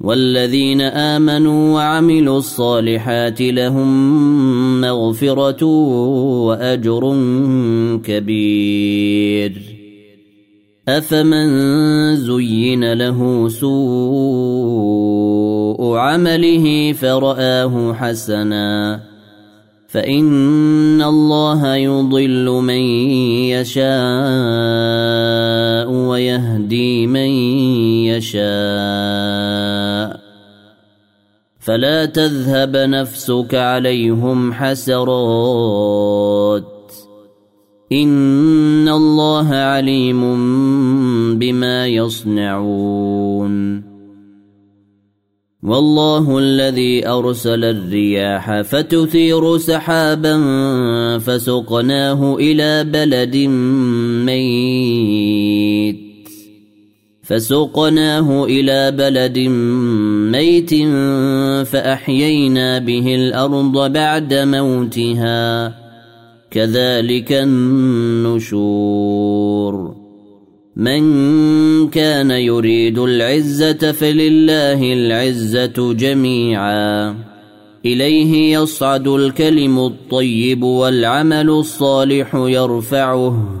والذين آمنوا وعملوا الصالحات لهم مغفرة وأجر كبير. أفمن زين له سوء عمله فرآه حسنا. فإن الله يضل من يشاء ويهدي من يشاء. فلا تذهب نفسك عليهم حسرات. إن الله عليم بما يصنعون. والله الذي أرسل الرياح فتثير سحابا فسقناه إلى بلد ميت. فسقناه إلى بلد ميت فأحيينا به الأرض بعد موتها. كذلك النشور. من كان يريد العزة فلله العزة جميعا. إليه يصعد الكلم الطيب والعمل الصالح يرفعه.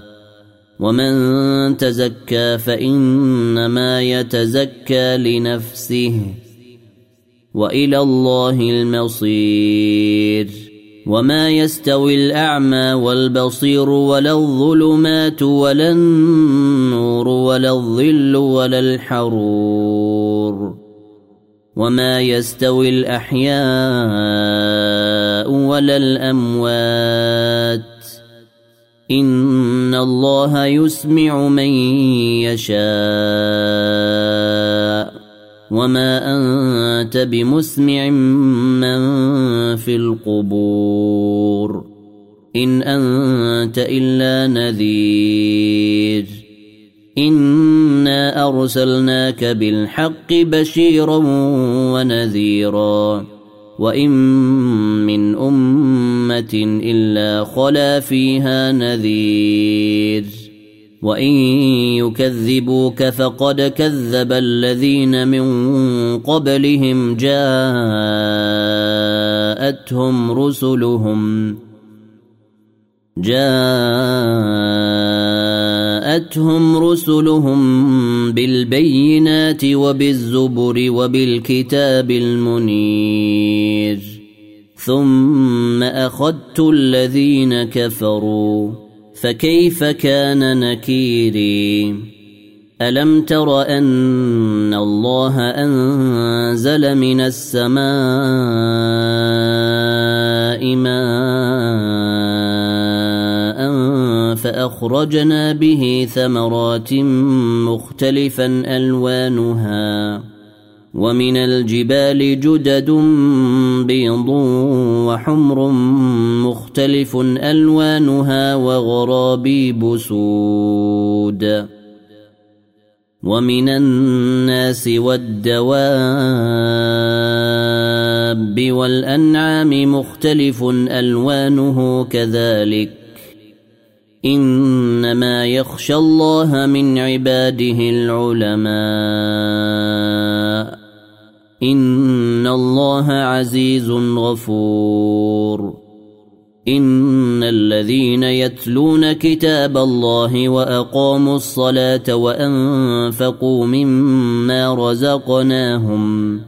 ومن تزكى فإنما يتزكى لنفسه وإلى الله المصير. وما يستوي الأعمى والبصير ولا الظلمات ولا النور ولا الظل ولا الحرور. وما يستوي الأحياء ولا الأموات ان الله يسمع من يشاء وما انت بمسمع من في القبور ان انت الا نذير انا ارسلناك بالحق بشيرا ونذيرا وان من امه إلا خلا فيها نذير. وإن يكذبوك فقد كذب الذين من قبلهم جاءتهم رسلهم. جاءتهم رسلهم بالبينات وبالزبر وبالكتاب المنير. ثم اخذت الذين كفروا فكيف كان نكيري؟ الم تر ان الله انزل من السماء ماء فاخرجنا به ثمرات مختلفا الوانها ومن الجبال جدد بيض وحمر مختلف ألوانها وغرابيب سود. ومن الناس والدواب والأنعام مختلف ألوانه كذلك. إنما يخشى الله من عباده العلماء. ان الله عزيز غفور ان الذين يتلون كتاب الله واقاموا الصلاه وانفقوا مما رزقناهم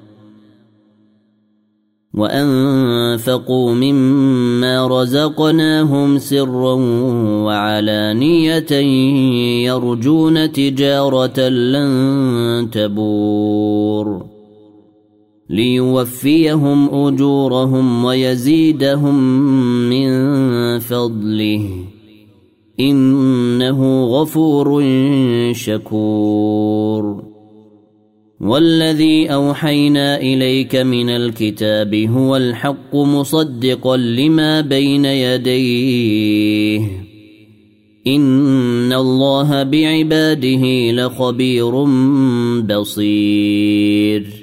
وانفقوا مما رزقناهم سرا وعلانيه يرجون تجاره لن تبور ليوفيهم أجورهم ويزيدهم من فضله. إنه غفور شكور. والذي أوحينا إليك من الكتاب هو الحق مصدقا لما بين يديه. إن الله بعباده لخبير بصير.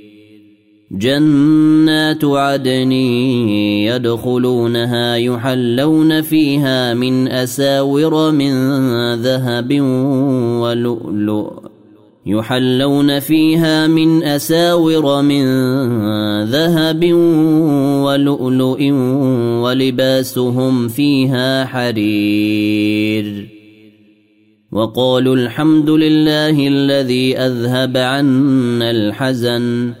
جنات عدن يدخلونها يحلون فيها من أساور من ذهب ولؤلؤ. يحلون فيها من أساور من ذهب ولؤلؤ ولباسهم فيها حرير. وقالوا الحمد لله الذي أذهب عنا الحزن.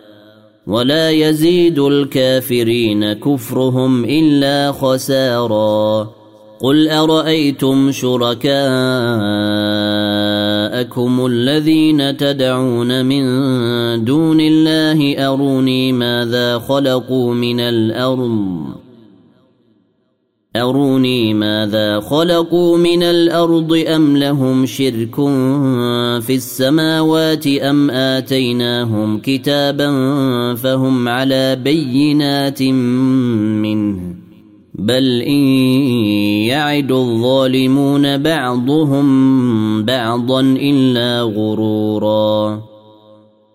ولا يزيد الكافرين كفرهم إلا خسارا. قل أرأيتم شركاءكم الذين تدعون من دون الله أروني ماذا خلقوا من الأرض؟ أروني ماذا خلقوا من الأرض أم لهم شرك في السماوات أم آتيناهم كتابا فهم على بينات منه بل إن يعد الظالمون بعضهم بعضا إلا غرورا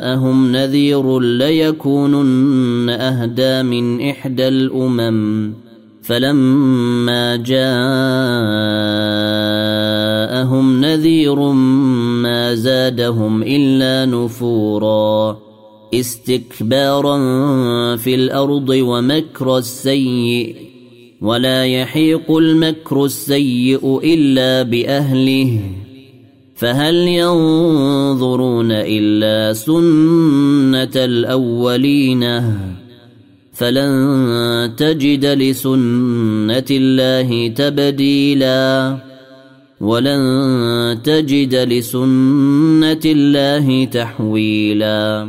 جاءهم نذير ليكونن أهدى من إحدى الأمم. فلما جاءهم نذير ما زادهم إلا نفورا. استكبارا في الأرض ومكر السيئ ولا يحيق المكر السيء إلا بأهله. فهل ينظرون إلا سنة الأولين؟ فلن تجد لسنة الله تبديلا. ولن تجد لسنة الله تحويلا.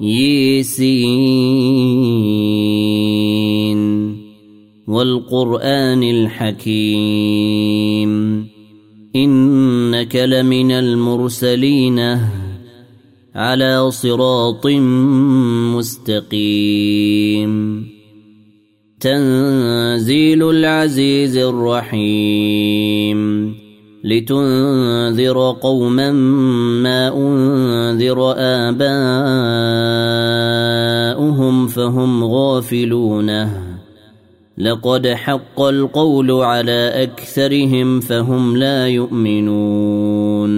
يسين والقرآن الحكيم إنك لمن المرسلين على صراط مستقيم تنزيل العزيز الرحيم لتنذر قوما ما أنذر آباؤهم فهم غافلون. لقد حق القول على أكثرهم فهم لا يؤمنون.